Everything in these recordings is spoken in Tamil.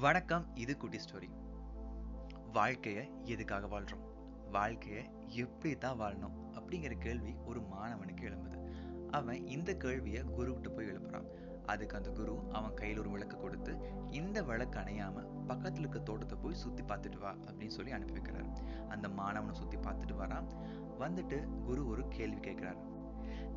வணக்கம் இது குட்டி ஸ்டோரி. வாழ்க்கையை எதுக்காக வாழ்றோம்? வாழ்க்கையை எப்படி தான் வாழணும்? அப்படிங்கிற கேள்வி ஒரு மாணவனுக்கு எழும்புது. அவன் இந்த கேள்வியை குருவிட்டு போய் எழுப்புறான். அதுக்கு அந்த குரு அவன் கையில் ஒரு விளக்கு கொடுத்து இந்த விளக்கு அணையாம பக்கத்துல இருக்க தோட்டத்தை போய் சுத்தி பார்த்துட்டு வா அப்படின்னு சொல்லி அனுப்பி வைக்கிறார். அந்த மாணவனை சுத்தி பார்த்துட்டு வரான். வந்துட்டு குரு ஒரு கேள்வி கேட்குறாரு.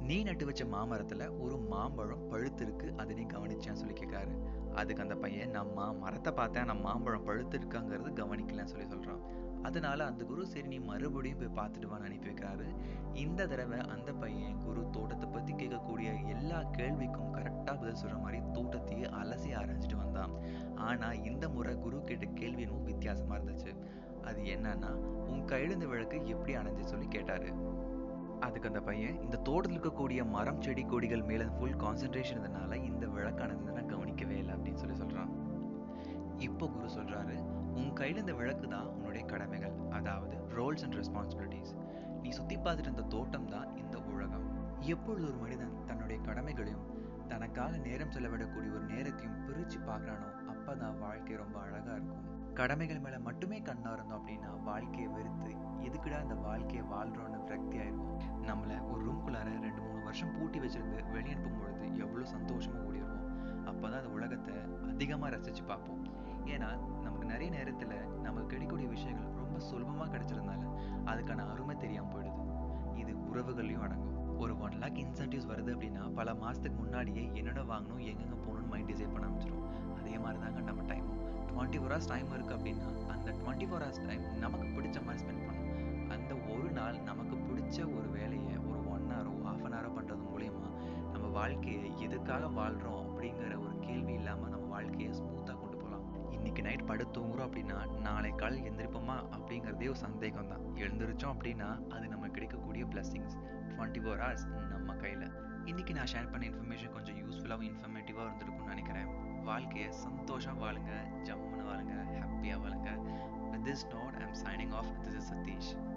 நீ நட்டு வச்ச மாமரத்துல ஒரு மாம்பழம் பழுத்திருக்கு அதை நீ கவனிச்சான்னு சொல்லி கேட்காரு அதுக்கு அந்த பையன் நம்ம மரத்தை பார்த்தேன் நான் மாம்பழம் பழுத்திருக்காங்கிறது கவனிக்கலன்னு சொல்லி சொல்றான். அதனால அந்த குரு சரி நீ மறுபடியும் போய் பார்த்துட்டு வான்னு அனுப்பி வைக்கிறாரு. இந்த தடவை அந்த பையன் குரு தோட்டத்தை பத்தி கேட்கக்கூடிய எல்லா கேள்விக்கும் கரெக்டா பதில் சொல்ற மாதிரி தோட்டத்தையே அலசி ஆராய்ச்சிட்டு வந்தான். ஆனா இந்த முறை குரு கேட்ட கேள்வி இன்னும் வித்தியாசமா இருந்துச்சு. அது என்னன்னா உன் கையெழுந்த விளக்கு எப்படி அணைஞ்சு? சொல்லி கேட்டாரு. அதுக்கு அந்த பையன் இந்த தோட்டத்தில் இருக்கக்கூடிய மரம் செடி கொடிகள் மேல ஃபுல் கான்சென்ட்ரேஷன் இருந்தனால இந்த விளக்கானது நான் கவனிக்கவே இல்லை அப்படின்னு சொல்லி சொல்றான். இப்போ குரு சொல்றாரு உன் கையில இந்த விளக்கு தான் உன்னுடைய கடமைகள் அதாவது ரோல்ஸ் அண்ட் ரெஸ்பான்சிபிலிட்டிஸ் நீ சுத்தி பார்த்துட்டு இருந்த தோட்டம் தான் இந்த உலகம். எப்பொழுது ஒரு மனிதன் தன்னுடைய கடமைகளையும் தனக்காக நேரம் செலவிடக்கூடிய ஒரு நேரத்தையும் பிரிச்சு பார்க்கறானோ அப்பதான் வாழ்க்கை ரொம்ப அழகா இருக்கும். கடமைகள் மேல மட்டுமே கண்ணா இருந்தோம் அப்படின்னா வாழ்க்கையை வெறுத்து எதுக்குடா இந்த வாழ்க்கையை வாழ்றோம்னு விரக்தி ஆயிருவோம் நம்மள ஒரு ரூம்குள்ளார ரெண்டு மூணு வருஷம் பூட்டி வச்சிருந்து வெளியனுப்பும் பொழுது எவ்வளவு சந்தோஷமா ஓடி அப்பதான் அந்த உலகத்தை அதிகமா ரசிச்சு பார்ப்போம். ஏன்னா நமக்கு நிறைய நேரத்துல நமக்கு கிடைக்கக்கூடிய விஷயங்கள் ரொம்ப சுலபமா கிடைச்சதுனால அதுக்கான அருமை தெரியாம போயிடுது. இது உறவுகள்லயும் அடங்கும். ஒரு ஒன் லேக் இன்சென்டிவ்ஸ் வருது அப்படின்னா பல மாசத்துக்கு முன்னாடியே என்னென்ன வாங்கணும் எங்கெங்க போகணும்னு மைண்ட் டிசைட் பண்ண ஆரம்பிச்சிடும் அதே மாதிரி தாங்க நம்ம டைமும் டுவெண்ட்டி ஃபோர் ஹவர்ஸ் டைம் இருக்குது அப்படின்னா அந்த டுவெண்ட்டி ஃபோர் ஹவர்ஸ் டைம் நமக்கு பிடிச்ச மாதிரி ஸ்பெண்ட் பண்ணணும். அந்த ஒரு நாள் நமக்கு பிடிச்ச ஒரு வேலையை ஒரு ஒன் ஹவரோ ஹாஃப் அன் ஹவரோ பண்ணுறது மூலயமா நம்ம வாழ்க்கையை எதுக்காக வாழ்கிறோம் அப்படிங்கிற ஒரு கேள்வி இல்லாமல் நம்ம வாழ்க்கையை ஸ்மூத்தாக கொண்டு போகலாம். இன்னைக்கு நைட் படுத்து தூங்குறோம் அப்படின்னா நாளை காலை எந்திரிப்போமா அப்படிங்கிறதே ஒரு சந்தேகம் தான். எழுந்திரிச்சோம் அப்படின்னா அது நம்ம கிடைக்கக்கூடிய பிளஸ்ஸிங்ஸ் டுவெண்ட்டி ஃபோர் ஹவர்ஸ் நம்ம கையில். இன்னைக்கு நான் ஷேர் பண்ண இன்ஃபர்மேஷன் கொஞ்சம் யூஸ்ஃபுல்லாகவும் இன்ஃபர்மேட்டிவாக இருந்திருக்கும்னு நினைக்கிறேன். வாழ்க்கையை சந்தோஷம் வாழுங்க ஜம்முன்னு வாழுங்க ஹாப்பியாக வாழுங்க. With this note I'm signing off this is Sathish